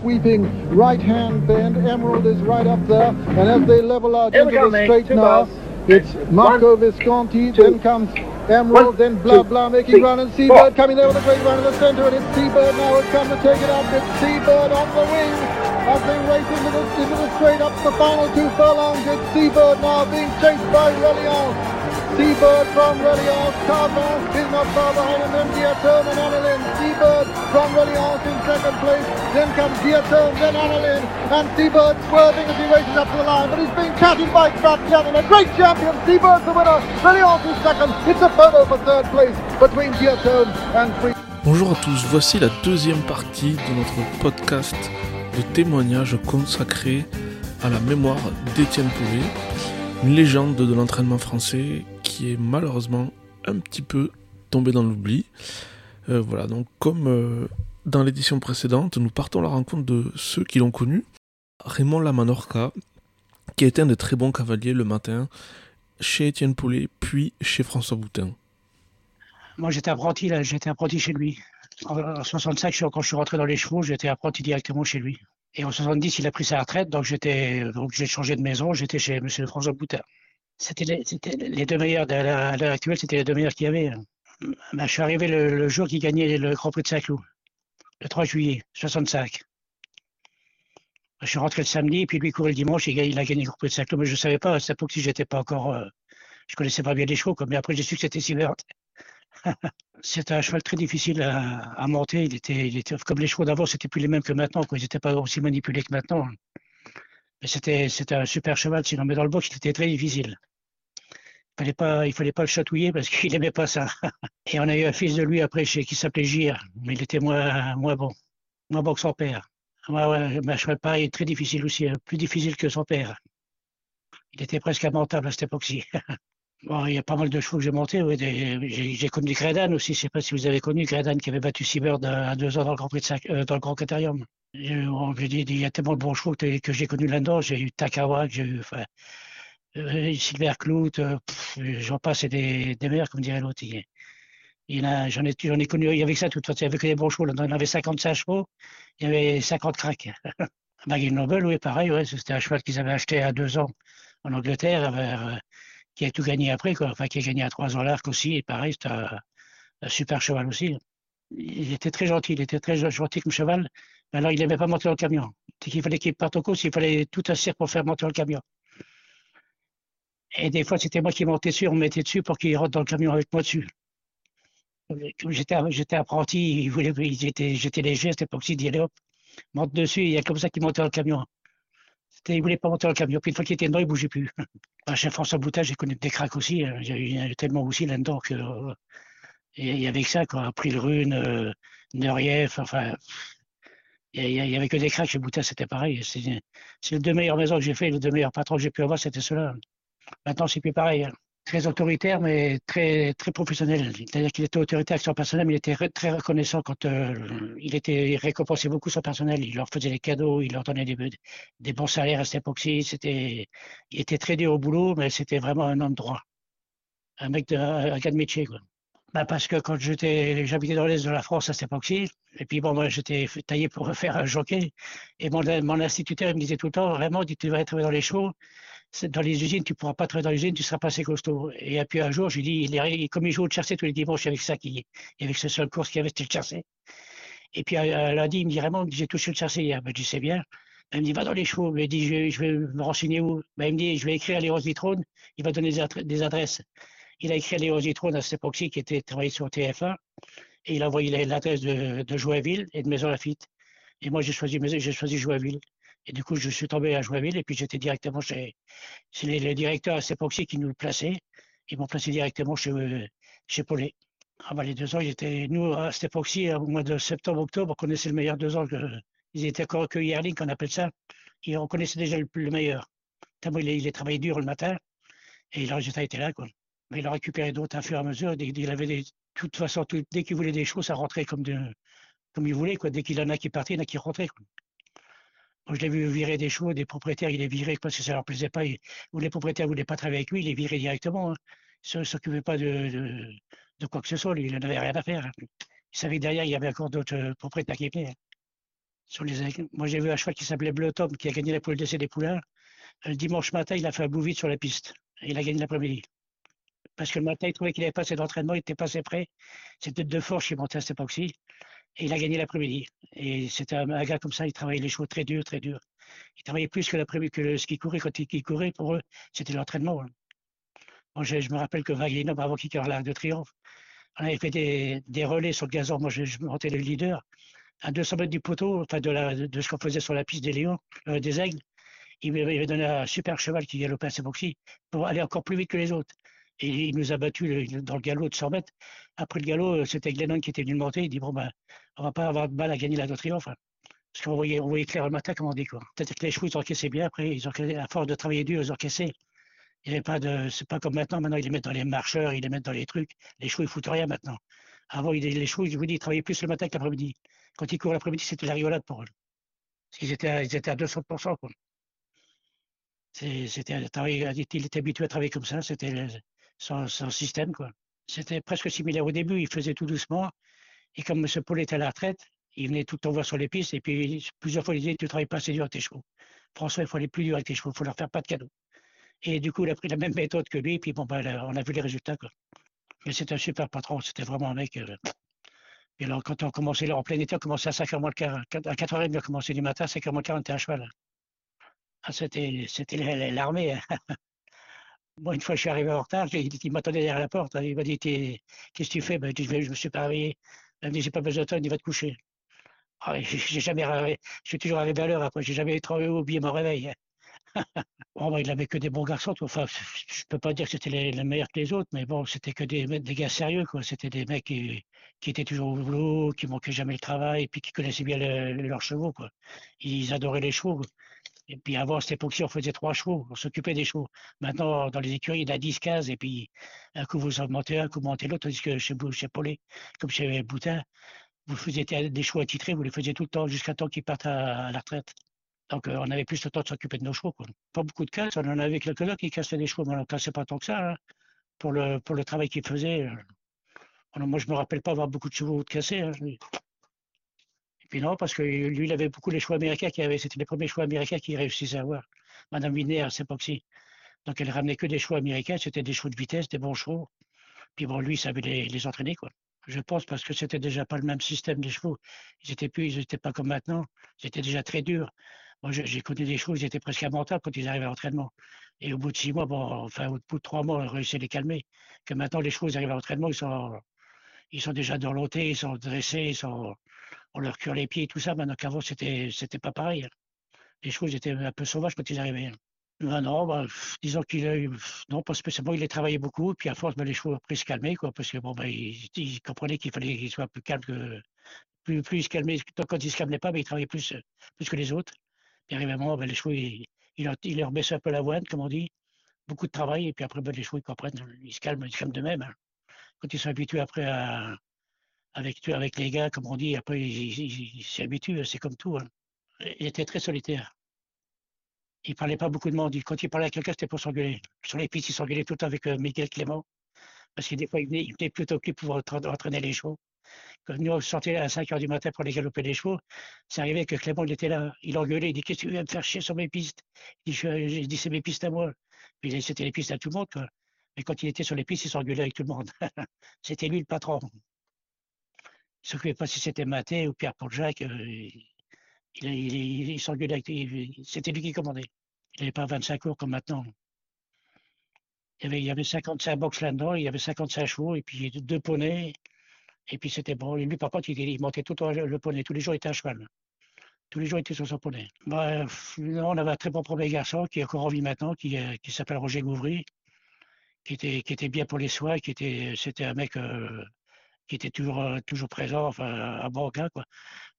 Sweeping right hand bend, Emerald is right up there, and as they level out into go, the straight Two now, it's Marco Visconti, then comes Emerald, One, then Blah two, Blah making three, run, and. Seabird coming there with a great run in the centre, and it's Seabird now has come to take it up. It's Seabird on the wing as they race into the, into the straight up the final two furlongs. It's Seabird now being chased by Reliance. Seabird from Reliance, Carbon is not far behind, and then Diatone and Annalyn. Seabird from Reliance in second place, then comes Diatone, then Annalyn, and Seabird swerving as he races up to the line, but he's being catted by Gratian, and a great champion, Seabird's the winner, Reliance is second, it's a photo for third place between Diatone and Free. Bonjour à tous, voici la deuxième partie de notre podcast de témoignages consacré à la mémoire d'Étienne Poulet, une légende de l'entraînement français malheureusement un petit peu tombé dans l'oubli. Euh, voilà, donc comme euh, dans l'édition précédente, nous partons à la rencontre de ceux qui l'ont connu. Raymond Lamanorca, qui a été un de très bons cavaliers le matin chez Étienne Poulet, puis chez François Boutin. Moi, j'étais apprenti, là, j'étais apprenti chez lui. En, en 65, je suis- quand je suis rentré dans les chevaux, j'étais apprenti directement chez lui. Et en 70, il a pris sa retraite, donc j'étais, j'ai changé de maison, j'étais chez Monsieur François Boutin. C'était les, c'était les deux meilleurs, à l'heure actuelle, c'était les deux meilleurs qu'il y avait. hein. Ben, je suis arrivé le, jour qu'il gagnait le Grand Prix de Saint-Cloud, le 3 juillet 65. Je suis rentré le samedi, puis lui courait le dimanche, ga- il a gagné le Grand Prix de Saint-Cloud, mais je savais pas, à cette époque-ci, j'étais pas encore, euh, je connaissais pas bien les chevaux, mais après j'ai su que c'était Silver. C'était un cheval très difficile à, monter. Il était, comme les chevaux d'avant, c'était plus les mêmes que maintenant. Quoi. Ils n'étaient pas aussi manipulés que maintenant. Mais c'était, c'était un super cheval. Sinon, mais dans le box, il était très difficile. Fallait pas, il fallait pas le chatouiller parce qu'il aimait pas ça. Et on a eu un fils de lui après chez, qui s'appelait Gir, mais il était moins, moins bon, moins bon que son père. Ouais, ouais, un cheval pareil, très difficile aussi, hein, plus difficile que son père. Il était presque immontable à cette époque-ci. Bon, il y a pas mal de chevaux que j'ai montés. J'ai connu Gredan aussi. Je sais pas si vous avez connu Gredan qui avait battu Seabird à, deux ans dans le Grand Prix de Sac- euh, Il y a tellement de bons chevaux que, j'ai connus là-dedans. J'ai eu Takawa, j'ai eu Silver Clout, euh, j'en passe, c'est des, des meilleurs, comme dirait l'autre. J'en ai, ai connu, il y avait que ça, façon, il y avait que des bons chevaux. Là-dedans, il y avait 55 chevaux, il y avait 50 cracks. Maggie Noble, oui, pareil, ouais, c'était un cheval qu'ils avaient acheté à deux ans en Angleterre, euh, qui a tout gagné après, quoi. Enfin, qui a gagné à trois ans l'arc aussi, et pareil, c'était un, un super cheval aussi. Il était très gentil, il était très gentil comme cheval. Mais alors, il n'aimait pas monter dans le camion. Dès qu'il fallait qu'il parte au course, il fallait tout assir pour faire monter dans le camion. Et des fois, c'était moi qui montais dessus, on me mettait dessus pour qu'il rentre dans le camion avec moi dessus. J'étais, apprenti, j'étais léger cette époque-ci, il dit, allez hop, monte dessus, il y a comme ça qu'il montait dans le camion. C'était, il voulait pas monter dans le camion. Puis une fois qu'il était dedans, il bougeait plus. Ah, Chez François Boutin, j'ai connu des cracks aussi. hein. Eu il y en a tellement aussi là-dedans que il y avait que ça, quoi. Pris le Rune, euh, Neurieff, enfin. Il y, a- il y avait que des cracks chez Boutin, c'était pareil. C'est les deux meilleures maisons que j'ai fait, les deux meilleurs patrons que j'ai pu avoir, c'était ceux-là. Maintenant, c'est plus pareil. hein. Très autoritaire, mais très, très professionnel. C'est-à-dire qu'il était autoritaire avec son personnel, mais il était très reconnaissant quand euh, il était il récompensait beaucoup son personnel. Il leur faisait des cadeaux, il leur donnait des, bons salaires à cette époque-ci. Il était très dur au boulot, mais c'était vraiment un homme droit. Un mec de, un gars de métier. Bah parce que quand j'habitais dans l'est de la France à cette époque-ci, et puis bon, moi j'étais taillé pour faire un jockey, et mon, instituteur il me disait tout le temps, vraiment, tu devrais travailler dans les shows, dans les usines, tu pourras pas travailler dans les usines, tu seras pas assez costaud. Et puis un jour, j'ai dit, il est, comme il joue au tiercé tous les dimanches, avec ça qui, avec ce seul course qu'il y avait, c'était le tiercé. Et puis euh, lundi, il me dit, vraiment, j'ai touché le tiercé hier. Ben, je dis, c'est bien. Il me dit, va dans les chevaux. Il me dit, je, vais me renseigner où ben, Il me dit, je vais écrire à Léon Vitrone. Il va donner des, adre- des adresses. Il a écrit à Léon Vitrone à cette époque-ci, qui était travaillé sur TF1. Et il a envoyé la- l'adresse de, de Joinville et de Maison Lafitte. Et moi, j'ai choisi, j'ai. Et du coup, je suis tombé à Joinville et puis j'étais directement chez, c'est les, les directeurs à cette qui nous plaçaient. Ils m'ont placé directement chez, euh, chez Paulet. Ah bah, les deux ans, ils nous, à cette époque-ci, au mois de septembre, octobre, on connaissait le meilleur deux ans. Ils étaient encore que yearling, qu'on appelle ça. Et on connaissait déjà le, le meilleur. Tellement il, il a travaillé dur le matin et le résultat était là. Quoi. Mais il a récupéré d'autres à fur et à mesure. Il avait toute façon, tout- dès qu'il voulait des choses, ça rentrait comme, comme il voulait. Quoi. Dès qu'il en a qui partaient, il y en a qui rentraient. Je l'ai vu virer des chevaux, des propriétaires, il les virait parce que ça leur plaisait pas. Ou les propriétaires ne voulaient pas travailler avec lui, il les virait directement. hein. Il ne s'occupait pas de, quoi que ce soit, lui, il n'en avait rien à faire. Il savait que derrière, il y avait encore d'autres euh, propriétaires qui venaient. hein. Moi, j'ai vu un cheval qui s'appelait Bleu Tom, qui a gagné la poule d'essai des poulains. Le dimanche matin, il a fait un bout vide sur la piste. Il a gagné l'après-midi. Parce que le matin, il trouvait qu'il avait pas assez d'entraînement, il était pas assez prêt. C'était de force chez montait à cette époque-ci. Et il a gagné l'après-midi. Et c'était un, gars comme ça, il travaillait les chevaux très dur, très dur. Il travaillait plus que l'après-midi, que ce qu'il courait. Quand il, courait, pour eux, c'était l'entraînement. Hein. Je, me rappelle que Vaglino, avant qu'il ait l'Arc de Triomphe, on avait fait des, relais sur le gazon. Moi, je, je montais le leader à 200 mètres du poteau, enfin de, la, de ce qu'on faisait sur la piste des Lions, euh, des Aigles. Il m'avait donné un super cheval qui galopait à Saboxy pour aller encore plus vite que les autres. Et il nous a battu dans le galop de 100 mètres. Après le galop, c'était Glennon qui était venu monter. Il dit, bon, ben, on va pas avoir de mal à gagner la de triomphe. Parce qu'on voyait, on voyait clair le matin, comme on dit. Peut-être que les chevaux, ils encaissaient bien. Après, ils ont, à force de travailler dur, ils encaissé. Il n'y avait pas de, c'est pas comme maintenant. Maintenant, ils les mettent dans les marcheurs, ils les mettent dans les trucs. Les chevaux, ils foutent rien maintenant. Avant, les chevaux, je vous dis, ils travaillaient plus le matin que l'après-midi. Quand ils courent l'après-midi, c'était la rigolade pour eux. Parce qu'ils étaient, ils étaient à 200%, quoi. C'était, il était habitué à travailler comme ça. C'était son, son système, quoi. C'était presque similaire au début. Il faisait tout doucement. Et comme M. Paul était à la retraite, il venait tout le temps voir sur les pistes. Et puis, plusieurs fois, il disait, tu travailles pas assez dur avec tes chevaux. François, il faut aller plus dur avec tes chevaux. Il faut leur faire pas de cadeaux. Et du coup, il a pris la même méthode que lui. Et puis, bon, ben, on a vu les résultats, quoi. Mais c'était un super patron. C'était vraiment un mec. Euh... Et alors, quand on commençait là, en plein été, on commençait à 5h moins le quart. À 4h30, on commençait du matin, à 5h moins le quart, on était à cheval. Ah, c'était, c'était l'armée. Hein. Moi, une fois, je suis arrivé en retard, il, m'attendait derrière la porte. Il m'a dit, qu'est-ce que tu fais? Ben, je, me suis pas réveillé. Il m'a dit, j'ai pas besoin de toi, il va te coucher. Ah, j'ai jamais. Je suis toujours arrivé à l'heure après. J'ai jamais oublié mon réveil. bon, ben, il avait que des bons garçons. Enfin, je peux pas dire que c'était les, les, meilleurs que les autres, mais bon, c'était que des, des gars sérieux, quoi. C'était des mecs qui, étaient toujours au boulot, qui manquaient jamais le travail, et puis qui connaissaient bien le, leurs chevaux, quoi. Ils adoraient les chevaux. Et puis avant, cette époque-ci, on faisait trois chevaux, on s'occupait des chevaux. Maintenant, dans les écuries, il y en a 10, 15, et puis un coup vous augmentez un, un coup vous montez l'autre, tandis que chez, chez Paulet, comme chez Boutin, vous faisiez des chevaux attitrés, vous les faisiez tout le temps jusqu'à temps qu'ils partent à, la retraite. Donc euh, on avait plus le temps de s'occuper de nos chevaux. Pas beaucoup de casses, on en avait quelques-uns qui cassaient des chevaux, mais on n'en cassait pas tant que ça. Hein. Pour le travail qu'ils faisaient, euh, moi je me rappelle pas avoir beaucoup de chevaux cassés. Hein. Puis non, parce que lui, il avait beaucoup les chevaux américains qui avaient, c'était les premiers chevaux américains qu'il réussissait à avoir. Madame Wiener à cette époque-ci. Donc elle ramenait que des chevaux américains, c'était des chevaux de vitesse, des bons chevaux. Puis bon, lui, il savait les, les entraîner, quoi je pense, parce que c'était déjà pas le même système des chevaux. Ils étaient plus, ils étaient pas comme maintenant. Ils étaient déjà très durs. Moi, j'ai connu des chevaux, ils étaient presque lamentables quand ils arrivaient à l'entraînement. Et au bout de six mois, bon, enfin, au bout de trois mois, on a réussi à les calmer. Que maintenant, les chevaux, ils arrivent à l'entraînement, ils sont, ils sont déjà dorlotés, ils sont dressés, ils sont, on leur cure les pieds et tout ça. Maintenant qu'avant, c'était, c'était pas pareil. Les chevaux, ils étaient un peu sauvages quand ils arrivaient. Non, non, bah, disons qu'il a eu, non, pas spécialement, il a travaillé beaucoup, puis à force, ben, les chevaux ont pris se calmer, quoi, parce que bon, ben, il, il qu'il fallait qu'il soit plus calme que, plus, plus se calmait, quand il se calmait pas, ben, il travaillait plus, plus que les autres. Puis arrivé un moment, ben, les chevaux, il, il, il leur baissait un peu la voix, comme on dit, beaucoup de travail, et puis après, ben, les chevaux, ils comprennent, ils se calment, ils se calment de même. Hein. Quand ils sont habitués après à, avec, les gars, comme on dit, après, ils s'y habituent, c'est comme tout. Hein. Il était très solitaire il parlait pas beaucoup de monde. Quand il parlait à quelqu'un, c'était pour s'engueuler. Sur les pistes, il s'engueulait tout le temps avec euh, Miguel Clément. Parce que des fois, il venait, il venait plutôt que pour entraîner les chevaux. Quand nous, on sortait à 5 heures du matin pour aller galoper les chevaux, c'est arrivé que Clément, il était là. Il engueulait. Il dit, qu'est-ce que tu veux me faire chier sur mes pistes? Il dit, c'est mes pistes à moi. Puis c'était les pistes à tout le monde. Mais quand il était sur les pistes, il s'engueulait avec tout le monde. c'était lui le patron. Il s'occupait pas si c'était Maté ou Pierre-Paul Jacques. Euh, il, il, s'engueulait C'était lui qui commandait. Il n'avait pas 25 cours comme maintenant. Il y avait, il y avait 55 box là-dedans, il y avait 55 chevaux, et puis deux poneys, et puis c'était bon. Et lui, par contre, il, montait tout le, poney. Tous les jours, il était à cheval. Tous les jours, il était sur son poney. Bref, on avait un très bon premier garçon qui est encore en vie maintenant, qui, euh, s'appelle Roger Gouvry, qui était, qui était bien pour les soins, qui était, c'était un mec, euh, qui était toujours euh, toujours présent, enfin bon gars quoi.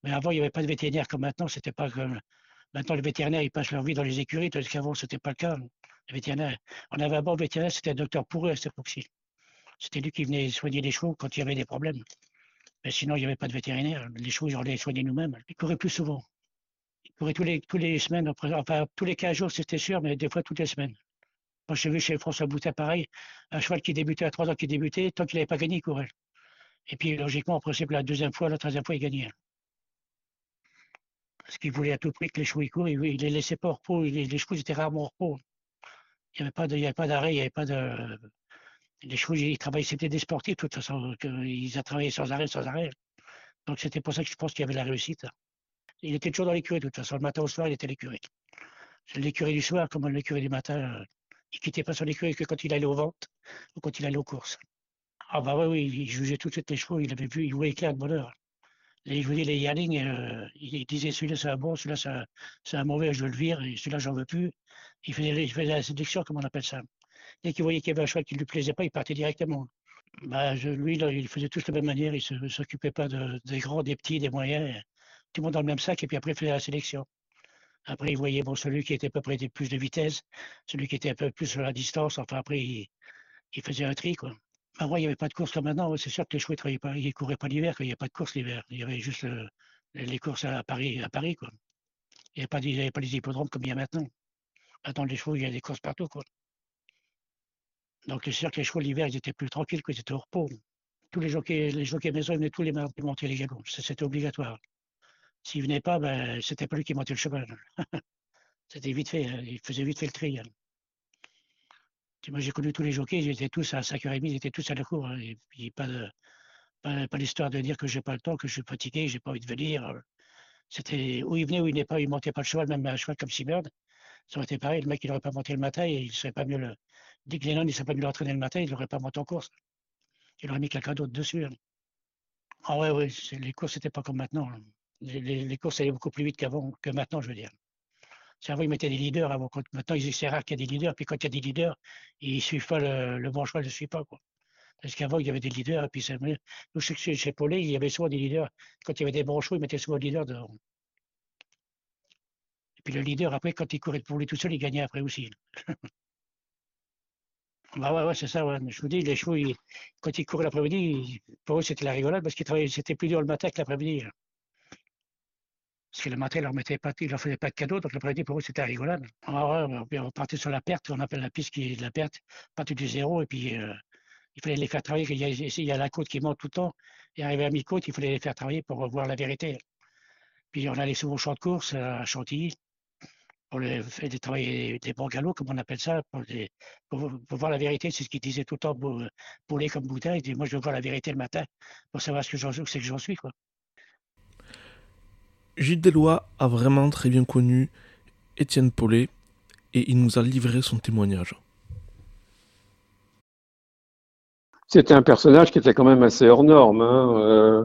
Mais avant il n'y avait pas de vétérinaire comme maintenant, c'était pas comme maintenant les vétérinaires ils passent leur vie dans les écuries, tandis qu'avant c'était pas le cas. Les vétérinaires, on avait un bon vétérinaire, c'était un docteur pour eux à cette époque-ci. C'était lui qui venait soigner les chevaux quand il y avait des problèmes. Mais sinon il n'y avait pas de vétérinaire, les chevaux on les soignait nous-mêmes. Ils couraient plus souvent. Ils couraient tous les tous les semaines, enfin tous les 15 jours c'était sûr, mais des fois toutes les semaines. Moi j'ai vu chez François Boutin pareil, un cheval qui débutait à trois ans qui débutait, tant qu'il n'avait pas gagné, il courait. Et puis, logiquement, en principe, la deuxième fois, la troisième fois, il gagnait. Parce qu'il voulait à tout prix que les chevaux ils courent, il, les laissait pas au repos, les, chevaux étaient rarement au repos. Il n'y avait pas d'arrêt, il n'y avait pas de. Les chevaux, ils travaillaient, c'était des sportifs, de toute façon, ils ont travaillé sans arrêt, sans arrêt. Donc c'était pour ça que je pense qu'il y avait la réussite. Il était toujours dans l'écurie, de toute façon. Le matin au soir, il était l'écurie. L'écurie du soir, comme l'écurie du matin, euh, il quittait pas son écurie que quand il allait aux ventes ou quand il allait aux courses. Ah bah oui, oui, il jugeait tout de suite les chevaux, il avait vu, il voyait clair de bonheur. Et je les Yaling, euh, il disait celui-là c'est un bon, celui-là c'est un, mauvais, je le vire, et celui-là j'en veux plus. Il faisait, il faisait la séduction, comme on appelle ça. Dès qu'il voyait qu'il y avait un cheval qui ne lui plaisait pas, il partait directement. Bah, lui, il faisait tous de la même manière, il ne s'occupait pas de, des grands, des petits, des moyens. Tout le monde dans le même sac, et puis après, il faisait la sélection. Après, il voyait bon, celui qui était à peu près plus de vitesse, celui qui était un peu plus sur la distance. Enfin, après, il, faisait un tri, quoi. Avant, il n'y avait pas de course comme maintenant. C'est sûr que les chevaux ne couraient pas l'hiver, il n'y avait pas de course l'hiver. Il y avait juste les courses à Paris. Il n'y avait, pas, pas les hippodromes comme il y a maintenant. Maintenant, les chevaux, il y a des courses partout. Donc, c'est sûr que les chevaux l'hiver, ils étaient plus tranquilles, qu'ils étaient au repos. Tous les jockeys, les jockeys maison, ils venaient tous les mardis monter les galons. C'était obligatoire. S'il venait pas, ben, c'était pas lui qui montait le cheval. c'était vite fait. Hein. Il faisait vite fait le tri. Hein. Moi, j'ai connu tous les jockeys, ils étaient tous à 5h30, ils étaient tous à la cour. Hein. Et pas de, pas, l'histoire de dire que j'ai pas le temps, que je suis fatigué, j'ai pas envie de venir. C'était où il venait, où il n'est pas, il montait pas le cheval, même un cheval comme Seabird. Ça aurait été pareil, le mec, il n'aurait pas monté le matin et il serait pas mieux le. Que Lennon, il serait pas mieux l'entraîner le matin, il n'aurait pas monté en course. Il aurait mis quelqu'un d'autre dessus. Ah ouais, ouais, les courses, c'était pas comme maintenant les, courses allaient beaucoup plus vite qu'avant, que maintenant, je veux dire. Avant, ils mettaient des leaders. Avant, maintenant, c'est rare qu'il y ait des leaders. Puis quand il y a des leaders, ils ne suivent pas le, le bon cheval, ne suit pas. Quoi. Parce qu'avant, il y avait des leaders. Et puis, nous, chez, chez Paulet, il y avait souvent des leaders. Quand il y avait des bons chevaux, ils mettaient souvent des leaders dehors. Et puis le leader, après, quand il courait pour lui tout seul, il gagnait après aussi. bah ouais, ouais, c'est ça. Je vous dis, les chevaux, quand ils couraient l'après-midi, pour eux, c'était la rigolade parce qu'ils travaillaient, c'était plus dur le matin que l'après-midi. Parce que le matin, il leur, mettait pas, il leur faisait pas de cadeaux, donc l'après-midi, pour eux, c'était rigolade. Ah on partait sur la perte, on appelle la piste qui est de la perte, partir du zéro, et puis euh, il fallait les faire travailler. Il y, a, la côte qui monte tout le temps, et arrivé à mi-côte, il fallait les faire travailler pour voir la vérité. Puis on allait souvent au champ de course à Chantilly, pour les, faire des, travailler des bons galops, comme on appelle ça, pour, voir la vérité. C'est ce qu'ils disaait tout le temps, pour, les comme bouteille. Il dit, moi, je veux voir la vérité le matin, pour savoir ce que j'en que j'en suis. Gilles Deslois a vraiment très bien connu Étienne Paulet et il nous a livré son témoignage. C'était un personnage qui était quand même assez hors norme. Hein, euh,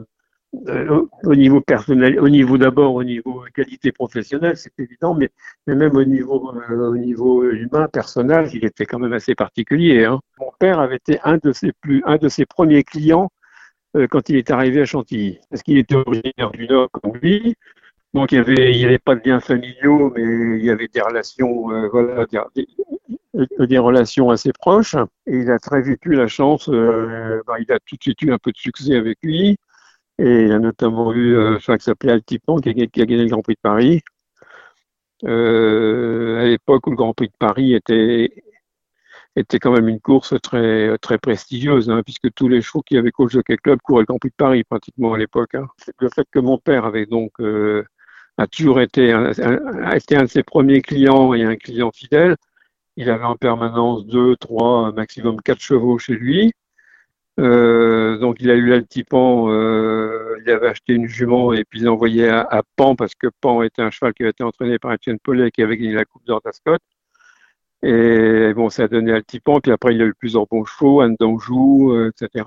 euh, au niveau personnel, au niveau d'abord au niveau qualité professionnelle, c'est évident, mais, même au niveau euh, au niveau humain, personnage, il était quand même assez particulier. Hein. Mon père avait été un de ses un de ses premiers clients quand il est arrivé à Chantilly, parce qu'il était originaire du Nord comme lui. Donc il y avait, pas de liens familiaux, mais il y avait des relations, euh, des, relations assez proches. Et il a très vite eu la chance, euh, bah, il a tout de suite eu un peu de succès avec lui. Et il a notamment eu euh, un qui s'appelait Altipan, qui a, gagné le Grand Prix de Paris. Euh, à l'époque où le Grand Prix de Paris était était quand même une course très prestigieuse, hein, puisque tous les chevaux qui avaient au Jockey Club couraient le Grand Prix de Paris pratiquement à l'époque. Hein. Le fait que mon père avait donc a toujours été un, été un de ses premiers clients et un client fidèle. Il avait en permanence deux, trois, maximum quatre chevaux chez lui. Euh, donc il a eu l'altipan, euh, il avait acheté une jument et puis il l'a envoyé à, à, Pan parce que Pan était un cheval qui avait été entraîné par Etienne Paulet qui avait gagné la Coupe d'Or d'Ascot. Et bon, ça a donné Altipan, puis après il a eu plusieurs bons chevaux, Anne d'Anjou, euh, etc.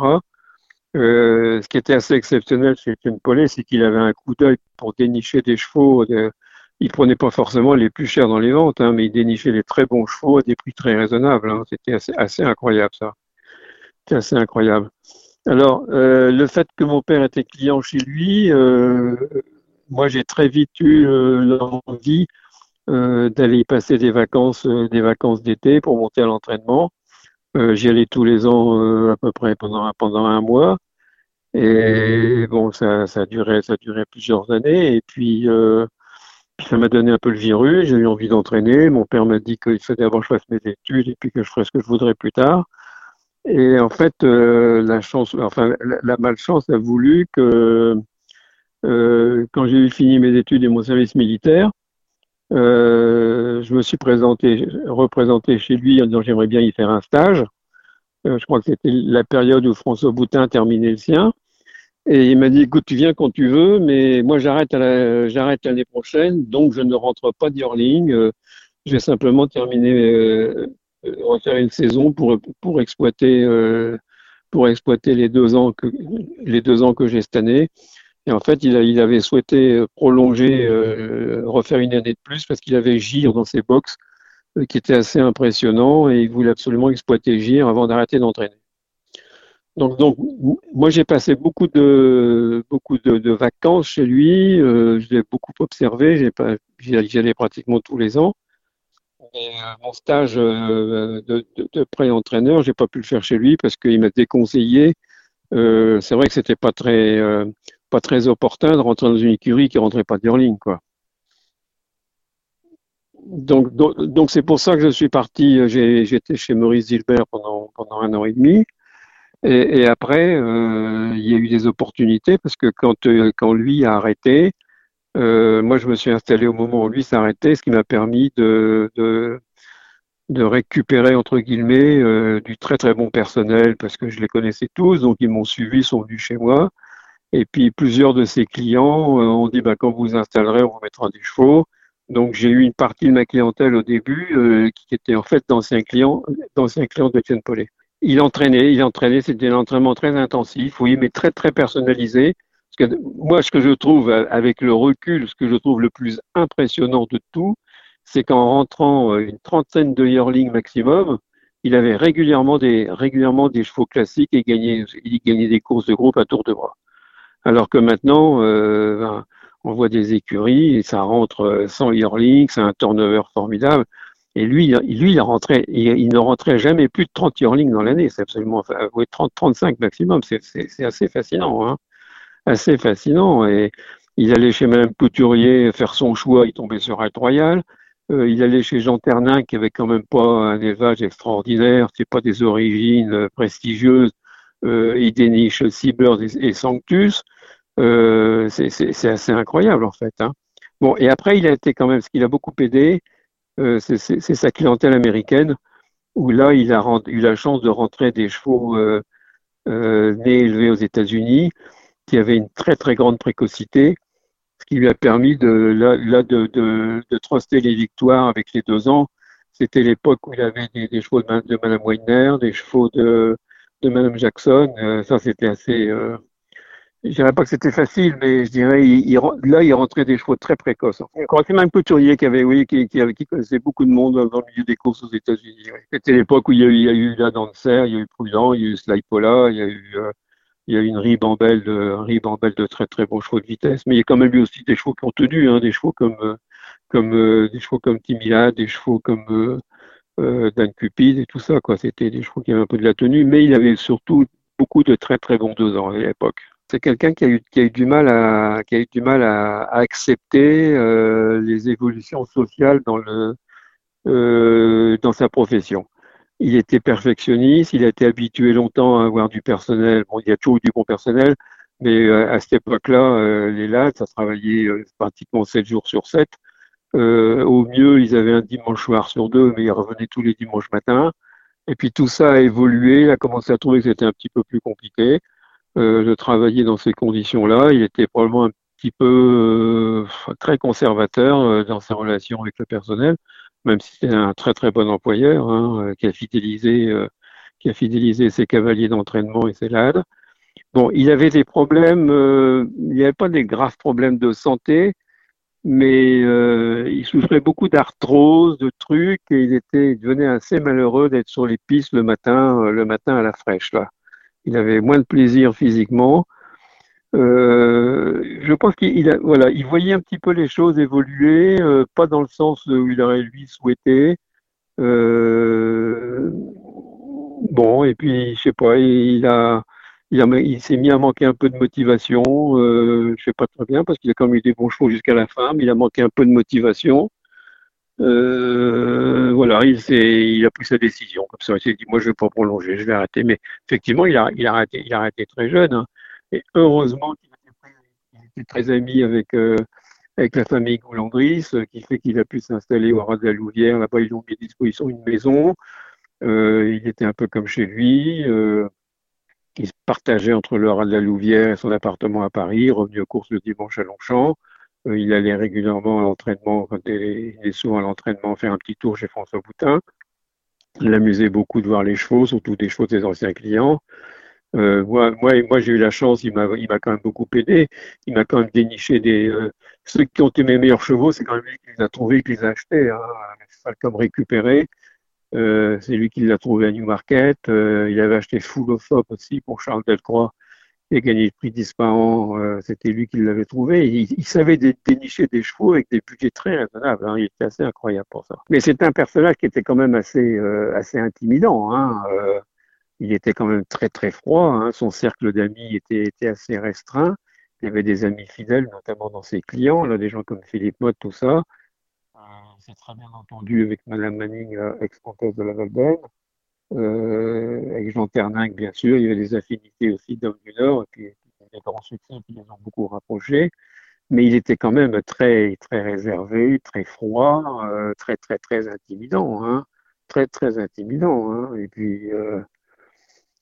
Euh, ce qui était assez exceptionnel chez Etienne Paulet, c'est qu'il avait un coup d'œil pour dénicher des chevaux. De, il prenait pas forcément les plus chers dans les ventes, hein, mais il dénichait les très bons chevaux à des prix très raisonnables. Hein. C'était assez, incroyable ça. C'était assez incroyable. Alors, euh, le fait que mon père était client chez lui, euh, moi j'ai très vite eu l'envie d'aller passer des vacances, des vacances d'été pour monter à l'entraînement. Euh, j'y allais tous les ans euh, à peu près pendant, pendant un mois. Et bon, ça, ça, duré, ça duré plusieurs années. Et puis, euh, ça m'a donné un peu le virus. J'ai eu envie d'entraîner. Mon père m'a dit qu'il fallait d'abord que je fasse mes études et puis que je ferais ce que je voudrais plus tard. Et en fait, la chance, enfin, la, malchance a voulu que euh, quand j'ai fini mes études et mon service militaire, euh, je me suis présenté, représenté chez lui en disant j'aimerais bien y faire un stage. Euh, je crois que c'était la période où François Boutin terminait le sien. Et il m'a dit, écoute, tu viens quand tu veux, mais moi j'arrête l'année prochaine, donc je ne rentre pas d'Hurling. Euh, je vais simplement terminer, euh, refaire une saison pour, pour exploiter, pour exploiter les deux ans que, que j'ai cette année. Et en fait, il, avait souhaité prolonger, euh, refaire une année de plus parce qu'il avait Gire dans ses box euh, qui était assez impressionnant et il voulait absolument exploiter Gire avant d'arrêter d'entraîner. Donc, moi, j'ai passé beaucoup de, beaucoup de, vacances chez lui. Euh, je l'ai beaucoup observé. J'y allais pratiquement tous les ans. Mais euh, mon stage euh, de, pré-entraîneur, j'ai pas pu le faire chez lui parce qu'il m'a déconseillé. Euh, c'est vrai que c'était pas très, euh, pas très opportun de rentrer dans une écurie qui rentrait pas d'Hurling, quoi. Donc, donc, c'est pour ça que je suis parti. euh, j'étais chez Maurice Gilbert pendant, pendant un an et demi. Et, après, euh, il y a eu des opportunités parce que quand, euh, quand lui a arrêté, moi je me suis installé au moment où lui s'arrêtait, ce qui m'a permis de, de, de récupérer entre guillemets du très très bon personnel parce que je les connaissais tous, donc ils m'ont suivi, sont venus chez moi. Et puis plusieurs de ses clients euh, ont dit bah, quand vous vous installerez, on vous mettra des chevaux. Donc j'ai eu une partie de ma clientèle au début euh, qui était en fait d'anciens clients, d'anciens clients d'Étienne Paulet. Il entraînait, il entraînait, c'était un entraînement très intensif, oui, mais très très personnalisé. Parce que moi, ce que je trouve, euh, avec le recul, ce que je trouve le plus impressionnant de tout, c'est qu'en rentrant euh, une trentaine de yearlings maximum, il avait régulièrement des, régulièrement des chevaux classiques et gagnait, il gagnait des courses de groupe à tour de bras. Alors que maintenant, euh, ben, on voit des écuries et ça rentre euh, 100 yearlings, c'est un turnover formidable. Et lui, il- lui, il rentrait, il, ne rentrait jamais plus de 30 yearlings dans l'année. C'est absolument, enfin, oui, 30, 35 maximum. C'est, assez fascinant, hein. Assez fascinant. Et il allait chez Madame Couturier faire son choix, il tombait sur Raid Royal. Euh, il allait chez Jean Ternin, qui avait quand même pas un élevage extraordinaire, c'est pas des origines prestigieuses. Euh, il déniche Seabird et, et Sanctus. Euh, c'est, assez incroyable, en fait, hein. Bon, et après, il a été quand même, ce qu'il a beaucoup aidé, euh, c'est, sa clientèle américaine, où là, il a eu la chance de rentrer des chevaux euh, euh, nés élevés aux États-Unis, qui avaient une très très grande précocité, ce qui lui a permis de là, là de, de, de truster les victoires avec les deux ans. C'était l'époque où il avait des, chevaux de, de Madame Weiner, des chevaux de, de Madame Jackson. Euh, ça, c'était assez. Je dirais pas que c'était facile, mais je dirais il, là, il rentrait des chevaux très précoces. C'est même Couturier qui avait, oui, qui, qui, connaissait beaucoup de monde dans le milieu des courses aux États-Unis. C'était l'époque où il y a eu, la Dancer, il y a eu Prudent, il y a eu Slipola, il y a eu, euh, il y a eu une ribambelle de, très très bons chevaux de vitesse. Mais il y a quand même eu aussi des chevaux qui ont tenu, hein, des chevaux comme, euh, euh, des chevaux comme Timila, des chevaux comme Dan Cupid et tout ça. C'était des chevaux qui avaient un peu de la tenue, mais il avait surtout beaucoup de très très bons deux ans à l'époque. C'est quelqu'un qui a eu du mal à accepter euh, les évolutions sociales euh, dans sa profession. Il était perfectionniste, il a été habitué longtemps à avoir du personnel. Bon, il y a toujours eu du bon personnel, mais euh, à cette époque-là, les lads, ça travaillait pratiquement 7 jours sur 7. Euh, au mieux, ils avaient un dimanche soir sur deux, mais ils revenaient tous les dimanches matins. Et puis tout ça a évolué, il a commencé à trouver que c'était un petit peu plus compliqué de travailler dans ces conditions-là. Il était probablement un petit peu euh, très conservateur euh, dans ses relations avec le personnel, même si c'était un très très bon employeur hein, euh, qui a fidélisé, euh, qui a fidélisé ses cavaliers d'entraînement et ses lades. Bon, il avait des problèmes, euh, il n'y avait pas des graves problèmes de santé, mais euh, il souffrait beaucoup d'arthrose, de trucs, et il était, il devenait assez malheureux d'être sur les pistes le matin, euh, le matin à la fraîche là. Il avait moins de plaisir physiquement. Euh, je pense qu'il voilà, il voyait un petit peu les choses évoluer, euh, pas dans le sens où il aurait lui souhaité. Euh, bon, et puis je sais pas, il il s'est mis à manquer un peu de motivation. Je sais pas très bien parce qu'il a quand même eu des bons chevaux jusqu'à la fin, mais il a manqué un peu de motivation. Euh, voilà, il a pris sa décision comme ça. Il s'est dit, moi, je vais pas prolonger, je vais arrêter. Mais effectivement, il a, il arrêté, très jeune. hein. Et heureusement qu'il était très ami avec, avec la famille Goulandris, qui fait qu'il a pu s'installer au ras de la Louvière. Là-bas, ils ont mis à disposition une maison. il était un peu comme chez lui. il se partageait entre le ras de la Louvière et son appartement à Paris, revenu aux courses le dimanche à Longchamp. Il allait régulièrement à l'entraînement, il est souvent à l'entraînement faire un petit tour chez François Boutin. Il l'amusait beaucoup de voir les chevaux, surtout des chevaux des anciens clients. Euh, moi, j'ai eu la chance, il m'a, quand même beaucoup aidé. Il m'a quand même déniché des. Euh, ceux qui ont été mes meilleurs chevaux, c'est quand même lui qui les a trouvés, qui les a achetés. Hein, comme récupéré. Euh, c'est lui qui l'a trouvé à Newmarket. Euh, il avait acheté Full of Hop aussi pour Charles Delcroix et gagné le prix d'Ispahan. Euh, c'était lui qui l'avait trouvé. Il, savait dénicher des chevaux avec des budgets très raisonnables. Hein. Il était assez incroyable pour ça. Mais c'est un personnage qui était quand même assez, euh, assez intimidant. Hein. Euh, il était quand même très très froid. Hein. Son cercle d'amis était, était assez restreint. Il avait des amis fidèles, notamment dans ses clients, là, des gens comme Philippe Mott, tout ça. c'est très bien entendu avec Madame Manning, ex-comtesse de la Valdaine euh, avec Jean Terninck, bien sûr. Il y avait des affinités aussi d'hommes du Nord, et puis des grands succès qui les ont beaucoup rapprochés. Mais il était quand même très, très réservé, très froid, euh, très, très, très intimidant. Hein. Très, très intimidant. Hein. Et puis, euh,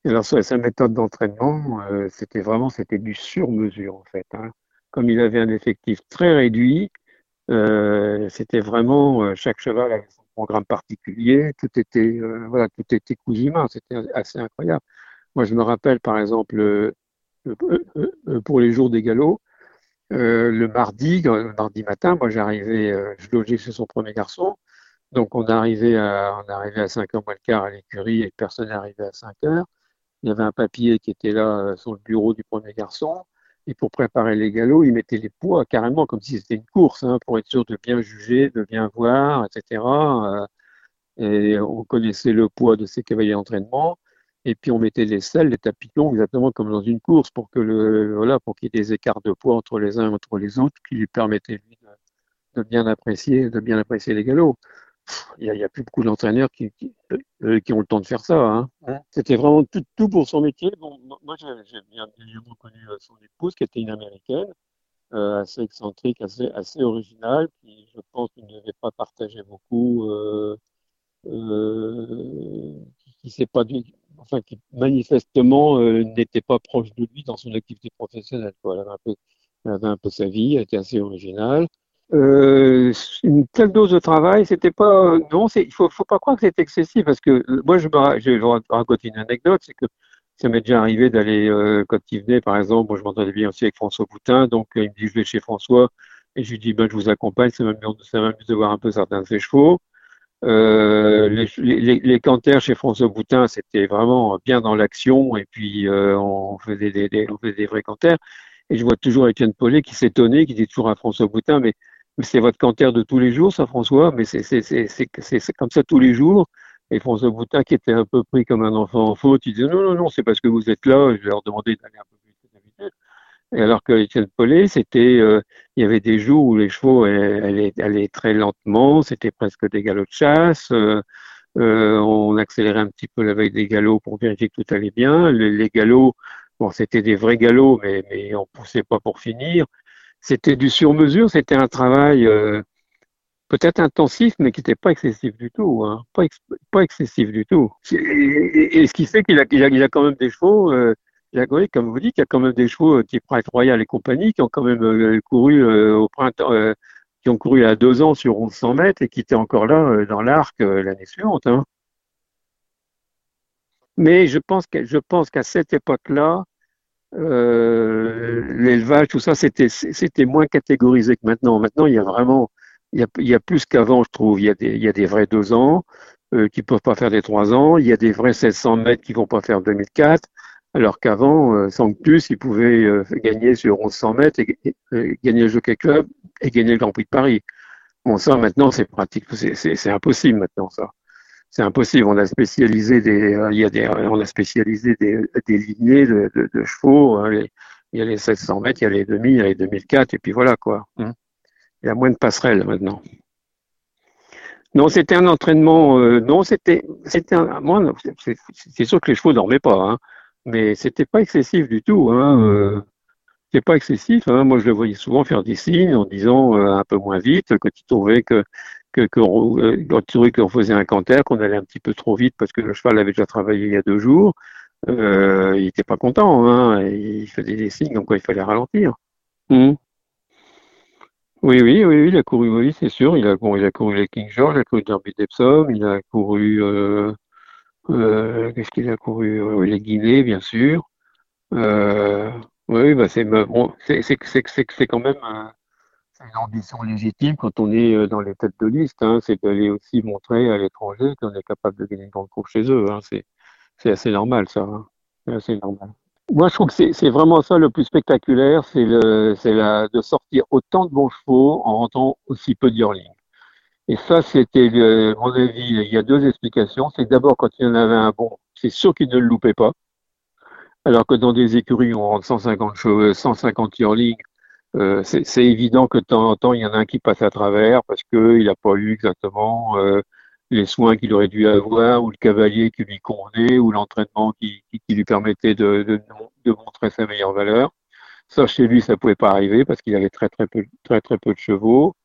alors, sa méthode d'entraînement, c'était vraiment c'était du sur-mesure, en fait. Hein. Comme il avait un effectif très réduit, c'était vraiment chaque cheval avait programme particulier, tout était, euh, voilà, tout était cousu c'était assez incroyable. Moi, je me rappelle, par exemple, euh, euh, pour les jours des galops, le mardi, mardi matin, moi, j'arrivais, je logeais chez son premier garçon, donc on arrivait à, on arrivait à 5h moins le quart à l'écurie et personne n'arrivait à 5 h Il y avait un papier qui était là sur le bureau du premier garçon. Et pour préparer les galops, il mettait les poids carrément comme si c'était une course, hein, pour être sûr de bien juger, de bien voir, etc. Euh, et on connaissait le poids de ces cavaliers d'entraînement. Et puis on mettait les selles, les tapis exactement comme dans une course, pour que voilà, pour qu'il y ait des écarts de poids entre les uns et entre les autres, qui lui permettaient lui de bien apprécier, de bien apprécier les galops il n'y a, plus beaucoup d'entraîneurs qui, euh, qui, ont le temps de faire ça. Hein. C'était vraiment tout, tout, pour son métier. Bon, moi, j'ai bien connu euh, son épouse, qui était une américaine, euh, assez excentrique, assez, assez originale, qui, je pense, ne devait pas partager beaucoup, euh, qui, qui pas enfin, qui manifestement n'était pas proche de lui dans son activité professionnelle. Quoi. Elle, avait un peu, elle avait un peu sa vie, elle était assez originale. Euh, une telle dose de travail, c'était pas non, il faut faut pas croire que c'est excessif parce que euh, moi je me je vais raconter une anecdote, c'est que ça m'est déjà arrivé d'aller euh, quand il venait par exemple, moi je m'entendais bien aussi avec François Boutin, donc il me dit je vais chez François et je lui dis ben je vous accompagne, ça m'amuse de voir un peu certains de ses chevaux. Euh, les, les, les canters chez François Boutin, c'était vraiment bien dans l'action et puis on faisait des, des, on faisait des vrais canters. Et je vois toujours Étienne Paulet qui s'étonnait, qui dit toujours à François Boutin, mais c'est votre canter de tous les jours, ça, François, mais c'est comme ça tous les jours. Et François Boutin, qui était un peu pris comme un enfant en faute, il disait non, non, non, c'est parce que vous êtes là, je vais leur demander d'aller un peu plus vite. Et alors que Étienne Paulet, c'était, euh, il y avait des jours où les chevaux allaient, très lentement, c'était presque des galops de chasse. Euh, euh, on accélérait un petit peu la des galops pour vérifier que tout allait bien. Les, les galops, bon, c'était des vrais galops, mais, mais on poussait pas pour finir c'était du sur-mesure, c'était un travail euh, peut-être intensif, mais qui n'était pas excessif du tout, hein. pas, excessif du tout. Et, ce qui fait qu'il a, a, quand même des chevaux, euh, comme vous dites, il y a quand même des chevaux type Pride Royal et compagnie qui ont quand même euh, couru au printemps, qui ont couru à deux ans sur 1100 mètres et qui étaient encore là dans l'arc l'année suivante. Hein. Mais je pense qu'à cette époque-là, euh, l'élevage, tout ça, c'était c'était moins catégorisé que maintenant. Maintenant, il y a vraiment, il y a, plus qu'avant, je trouve. Il y a des, il y a des vrais deux ans euh, qui peuvent pas faire des trois ans. Il y a des vrais 1600 mètres qui vont pas faire 2004. Alors qu'avant, euh, Sanctus, il pouvait euh, gagner sur 1100 mètres et, gagner le Jockey Club et gagner le Grand Prix de Paris. Bon, ça, maintenant, c'est pratique, c'est impossible maintenant, ça c'est impossible. On a spécialisé des, euh, il y a des, on a spécialisé des, lignées de, chevaux. Hein, il y a les 700 mètres, il y a les 2000, il y a les 2004, et puis voilà quoi. Hein. Il y a moins de passerelles maintenant. Non, c'était un entraînement. Euh, non, c'était, c'était c'est sûr que les chevaux dormaient pas, hein, mais c'était pas excessif du tout. Hein, euh, c'est pas excessif. Hein. Moi, je le voyais souvent faire des signes en disant euh, un peu moins vite quand il trouvait que que, trouvait qu'on faisait un canter, qu'on allait un petit peu trop vite parce que le cheval avait déjà travaillé il y a deux jours. Euh, il était pas content. Hein. Il faisait des signes comme quoi il fallait ralentir. Mmh. Oui, oui, oui, il a couru, oui, c'est sûr. Il a, bon, il a couru les King George, il a couru Derby d'Epsom, il a couru, euh, euh, qu'est-ce qu'il a couru? Euh, les Guinées, bien sûr. Euh, oui, bah c'est bon, quand même euh, c'est une ambition légitime quand on est euh, dans les têtes de liste, hein, c'est d'aller aussi montrer à l'étranger qu'on est capable de gagner une grande course chez eux. Hein, c'est assez normal ça. Hein. C'est normal. Moi, je trouve que c'est vraiment ça le plus spectaculaire, c'est le de sortir autant de bons chevaux en rentrant aussi peu d'yearling. Et ça, c'était euh, mon avis. Il y a deux explications. C'est d'abord quand il y en avait un bon, c'est sûr qu'il ne le loupait pas. Alors que dans des écuries on rentre 150 chevaux, 150 yearling, euh, c'est évident que de temps en temps il y en a un qui passe à travers parce qu'il n'a pas eu exactement euh, les soins qu'il aurait dû avoir, ou le cavalier qui lui convenait, ou l'entraînement qui, qui, qui, lui permettait de, de, de, montrer sa meilleure valeur. Ça, chez lui, ça pouvait pas arriver parce qu'il avait très très peu, très très peu de chevaux.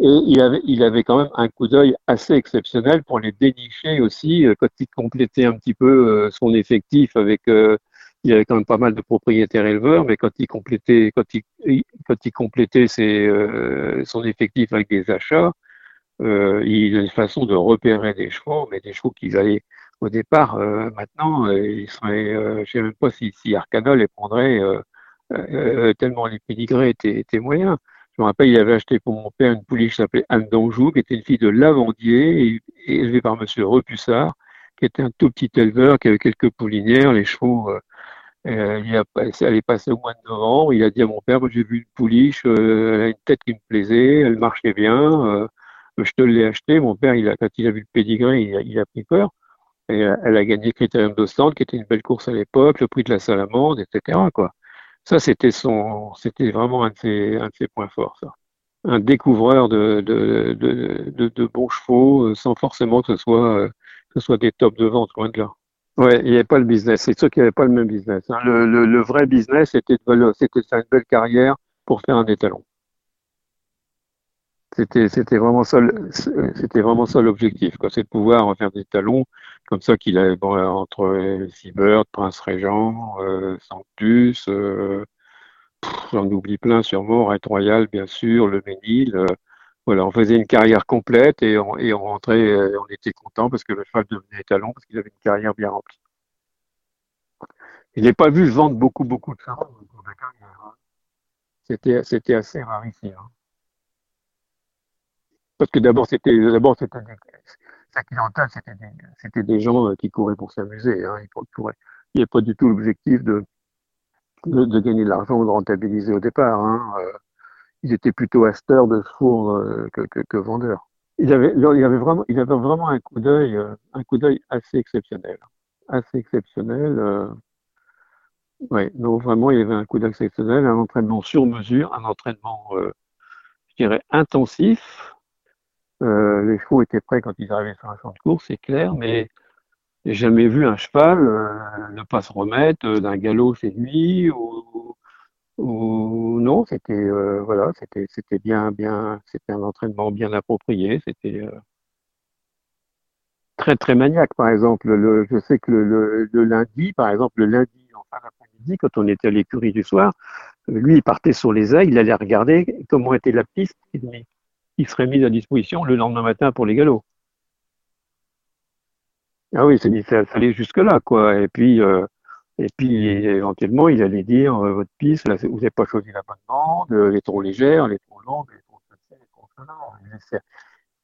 Et il avait, il avait quand même un coup d'œil assez exceptionnel pour les dénicher aussi euh, quand il complétait un petit peu euh, son effectif avec. Euh, il avait quand même pas mal de propriétaires éleveurs, mais quand il complétait, ses, son effectif avec des achats, euh, il a une façon de repérer des chevaux, mais des chevaux qu'ils allaient au départ. Euh, maintenant, euh, ils seraient, euh, je sais même pas si, si Arcana les prendrait euh, tellement les pédigrés étaient, étaient, moyens. Je me rappelle, il avait acheté pour mon père une pouliche qui s'appelait Anne d'Anjou, qui était une fille de lavandier, élevée par Monsieur Repussard, qui était un tout petit éleveur, qui avait quelques poulinières. Les chevaux, euh, elle est passée au mois de novembre. Il a dit à mon père, j'ai vu une pouliche, elle a une tête qui me plaisait, elle marchait bien je te l'ai acheté. Mon père, quand il a vu le pédigré, il a, pris peur. Et euh, elle a gagné Critérium d'Ostende, qui était une belle course à l'époque, le prix de la Salamande, etc. Ça, c'était son, c'était vraiment un de ses, points forts. Un découvreur de, bons chevaux, euh, sans forcément que ce soit, euh, que ce soit des tops de vente, loin de là. Ouais, il n'y avait pas le business. C'est sûr qu'il n'y avait pas le même business. Hein. Le, vrai business, c'était de, c'était une belle carrière pour faire un étalon. C'était, vraiment ça, c'était vraiment ça l'objectif. C'est de pouvoir faire des talons comme ça qu'il avait entre Seabird, Prince Régent, euh, Sanctus, euh, j'en oublie plein sûrement, Red Royal, bien sûr, le Ménil. Euh, voilà, on faisait une carrière complète et on, et rentrait, euh, on était content parce que le cheval devenait talon parce qu'il avait une carrière bien remplie. Il n'est pas vu vendre beaucoup, beaucoup de chevaux au de carrière. Hein. C'était, assez rarifié. Hein. Parce que d'abord, c'était d'abord c'était sa clientèle, c'était des, des gens euh, qui couraient pour s'amuser. Hein. Il n'y a pas du tout l'objectif de, gagner de l'argent ou de rentabiliser au départ. Hein. Euh, ils étaient plutôt acheteurs de four euh, que, vendeurs. Il avait, il avait vraiment, euh, un coup d'œil assez exceptionnel, assez exceptionnel. Euh, ouais, donc vraiment, il y avait un coup d'œil exceptionnel, un entraînement sur mesure, un entraînement, je dirais, intensif, les chevaux étaient prêts quand ils arrivaient sur un champ de course, c'est clair, mais j'ai jamais vu un cheval ne pas se remettre d'un galop chez lui ou, ou non, c'était euh, voilà, c'était c'était bien bien, c'était un entraînement bien approprié, c'était euh, très très maniaque par exemple. Le, je sais que le, le, le, lundi, par exemple, le lundi en fin d'après-midi, quand on était à l'écurie du soir, lui il partait sur les ailes, il allait regarder comment était la piste il serait mis à disposition le lendemain matin pour les galops. Ah oui, c'est ça allait jusque là, quoi. Et puis, euh, et puis éventuellement, il allait dire euh, votre piste, là, vous n'avez pas choisi la bonne bande, euh, les trop légères, les trop longues, les trop les trop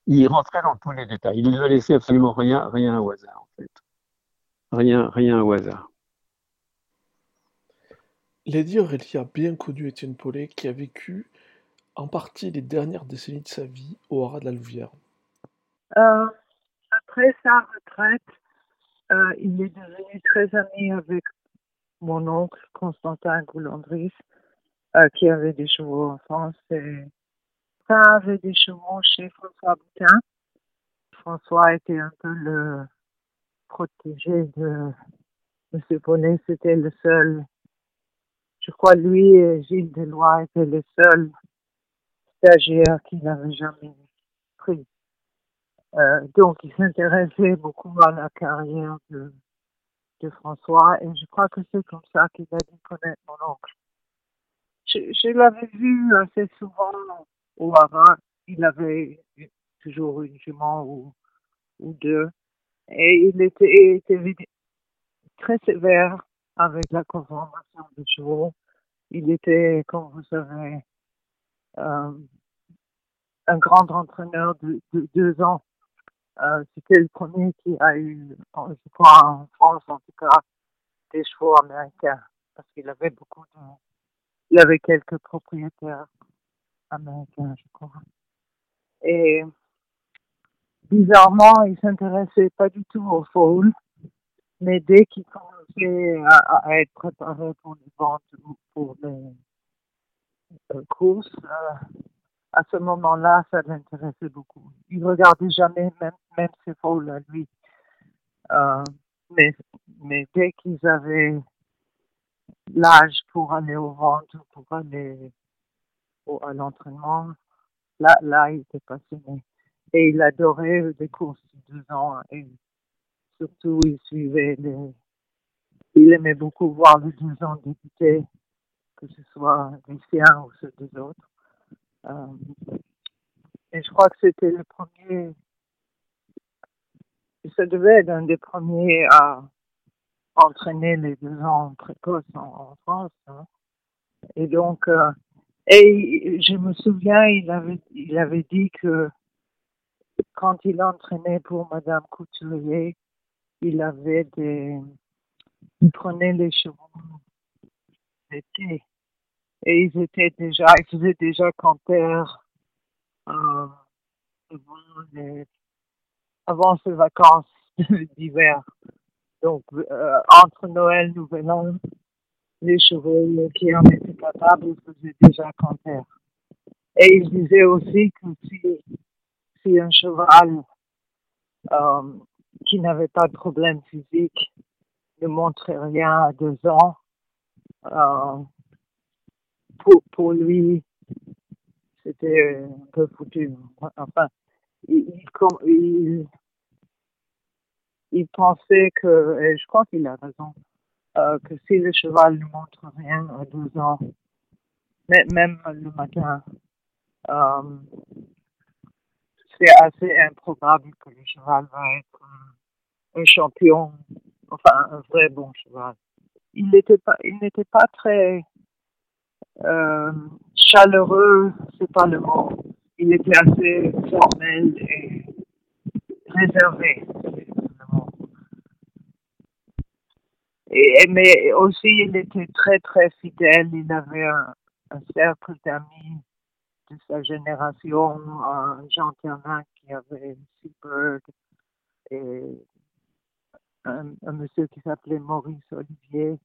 il, il rentrait dans tous les détails. Il ne laissé absolument rien, rien au hasard, en fait. Rien, rien au hasard. Lady Aurélie a bien connu Étienne Paulet, qui a vécu en partie les dernières décennies de sa vie au haras de la Louvière. Euh, après sa retraite, euh, il est devenu très ami avec mon oncle Constantin Goulandris, euh, qui avait des chevaux en France. Et ça avait des chevaux chez François Boutin. François était un peu le protégé de M. Bonnet. C'était le seul je crois lui et Gilles Delois étaient les seuls stagiaires qu'il n'avait jamais pris. Euh, donc, il s'intéressait beaucoup à la carrière de, de François et je crois que c'est comme ça qu'il a dû connaître mon oncle. Je, l'avais vu assez souvent au Havre. Il avait toujours une jument ou, ou deux. Et il était, très sévère avec la conformation des chevaux. Il était, comme vous savez, euh, un grand entraîneur de deux ans. Euh, C'était le premier qui a eu, je crois en France en tout cas, des chevaux américains? Parce qu'il avait beaucoup de... Il avait quelques propriétaires américains, je crois. Et bizarrement, il s'intéressait pas du tout au foal. Mais dès qu'il commençait à, être préparé pour les ventes ou pour les euh, courses, euh, à ce moment-là, ça l'intéressait beaucoup. Il regardait jamais même, même ses foules à lui. Euh, mais, dès qu'ils avaient l'âge pour aller aux ventes ou pour aller au, à l'entraînement, là, là, il était passionné. Et il adorait les courses de deux ans. Et surtout, il suivait les. Il aimait beaucoup voir les deux ans débuter, que ce soit les siens ou ceux des autres. Euh, et je crois que c'était le premier. Ça devait être un des premiers à entraîner les deux ans précoces en, France. Hein. Et donc, euh, et je me souviens, il avait, il avait dit que quand il entraînait pour Madame Couturier, il avait des, il prenait les chevaux l'été et ils étaient déjà, ils faisaient déjà camper euh, avant, les, avant ces vacances d'hiver. Donc euh, entre Noël, Nouvel An, les chevaux qui en étaient capables, ils faisaient déjà camper. Et il disait aussi que si, si un cheval euh, qui n'avait pas de problème physique ne montrait rien à deux ans, euh, pour, lui, c'était un peu foutu. Enfin, il, il, pensait que, et je crois qu'il a raison, euh, que si le cheval ne montre rien à deux ans, même le matin, euh, c'est assez improbable que le cheval va être un champion, enfin un vrai bon cheval. Il n'était pas, il n'était pas très euh, chaleureux, c'est pas le mot. Il était assez formel et réservé. Et, mais aussi, il était très, très fidèle. Il avait un, un cercle d'amis de sa génération, un Jean Tiernin qui avait Seabird et un, un monsieur qui s'appelait Maurice Olivier.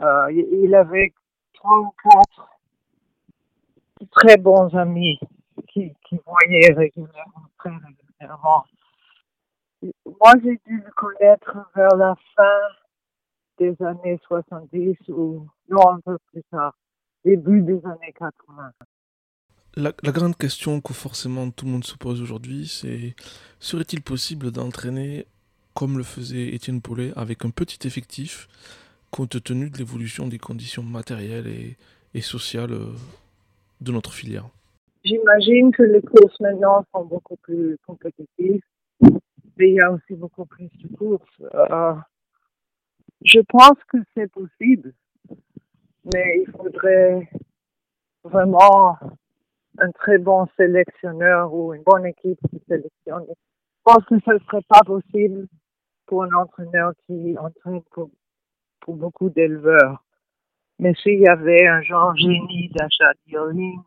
Euh, il avait trois ou quatre très bons amis qui, qui voyaient régulièrement, très régulièrement. Moi, j'ai dû le connaître vers la fin des années 70 ou non un peu plus tard, début des années 80. La, grande question que forcément tout le monde se pose aujourd'hui, c'est serait-il possible d'entraîner comme le faisait Étienne Paulet avec un petit effectif compte tenu de l'évolution des conditions matérielles et, sociales euh, de notre filière J'imagine que les courses maintenant sont beaucoup plus compétitives, mais il y a aussi beaucoup plus de courses. Euh, je pense que c'est possible, mais il faudrait vraiment un très bon sélectionneur ou une bonne équipe qui sélectionne. Je pense que ce ne serait pas possible pour un entraîneur qui entraîne pour pour beaucoup d'éleveurs. Mais s'il y avait un genre génie d'achat dealing,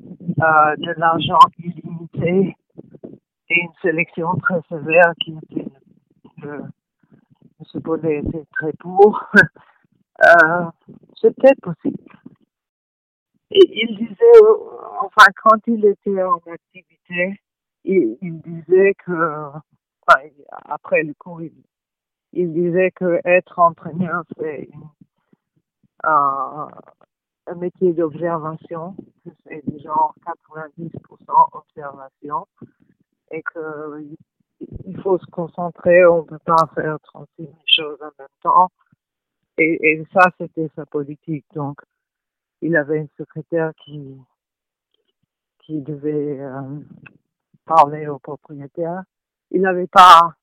euh, de l'argent illimité et une sélection très sévère qui était, euh, M. Bonnet était très pour, euh, c'était possible. Et il disait, enfin, quand il était en activité, il, il disait que, enfin, après le cours, il, il disait que être entraîneur, c'est un, un métier d'observation, que c'est genre 90% observation, et que il faut se concentrer, on ne peut pas faire 36 000 choses en même temps. Et, et ça, c'était sa politique. Donc, il avait une secrétaire qui, qui devait euh, parler au propriétaire. Il n'avait pas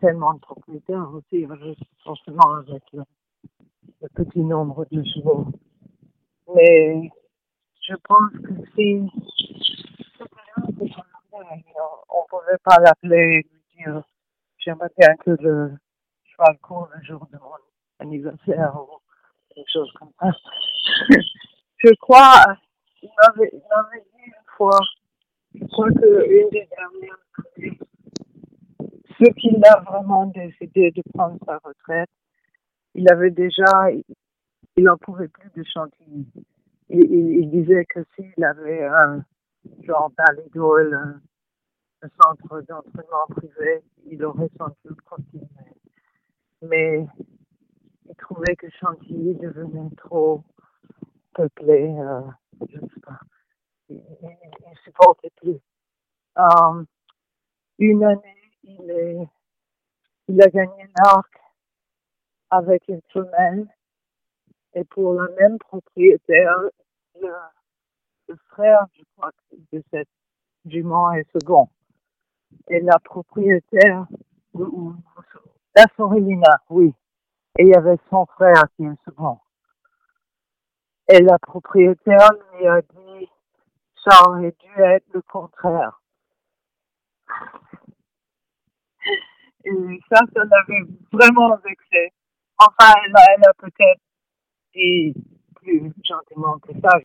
tellement de propriétaires aussi, forcément avec le, petit nombre de chevaux. Mais je pense que si on ne pouvait pas l'appeler et lui dire j'aimerais bien que le cheval court le jour de mon anniversaire ou quelque chose comme ça. je crois, il m'avait dit une fois, je crois qu'une des dernières ce qu'il a vraiment décidé de prendre sa retraite, il avait déjà, il n'en pouvait plus de chantilly. Il, disait que s'il avait un genre Ballydoyle, un, un centre d'entraînement privé, il aurait sans doute continué. Mais il trouvait que Chantilly devenait trop peuplé, euh, je ne sais pas. Il ne supportait plus. Euh, une année, il, a gagné l'arc avec une femelle et pour la même propriétaire, le, frère, je crois, de cette jument est second. Et la propriétaire, la Sorilina, oui. Et il y avait son frère qui est second. Et la propriétaire lui a dit, ça aurait dû être le contraire. Et ça, ça l'avait vraiment vexé. Enfin, elle a, elle a peut-être dit plus gentiment que ça.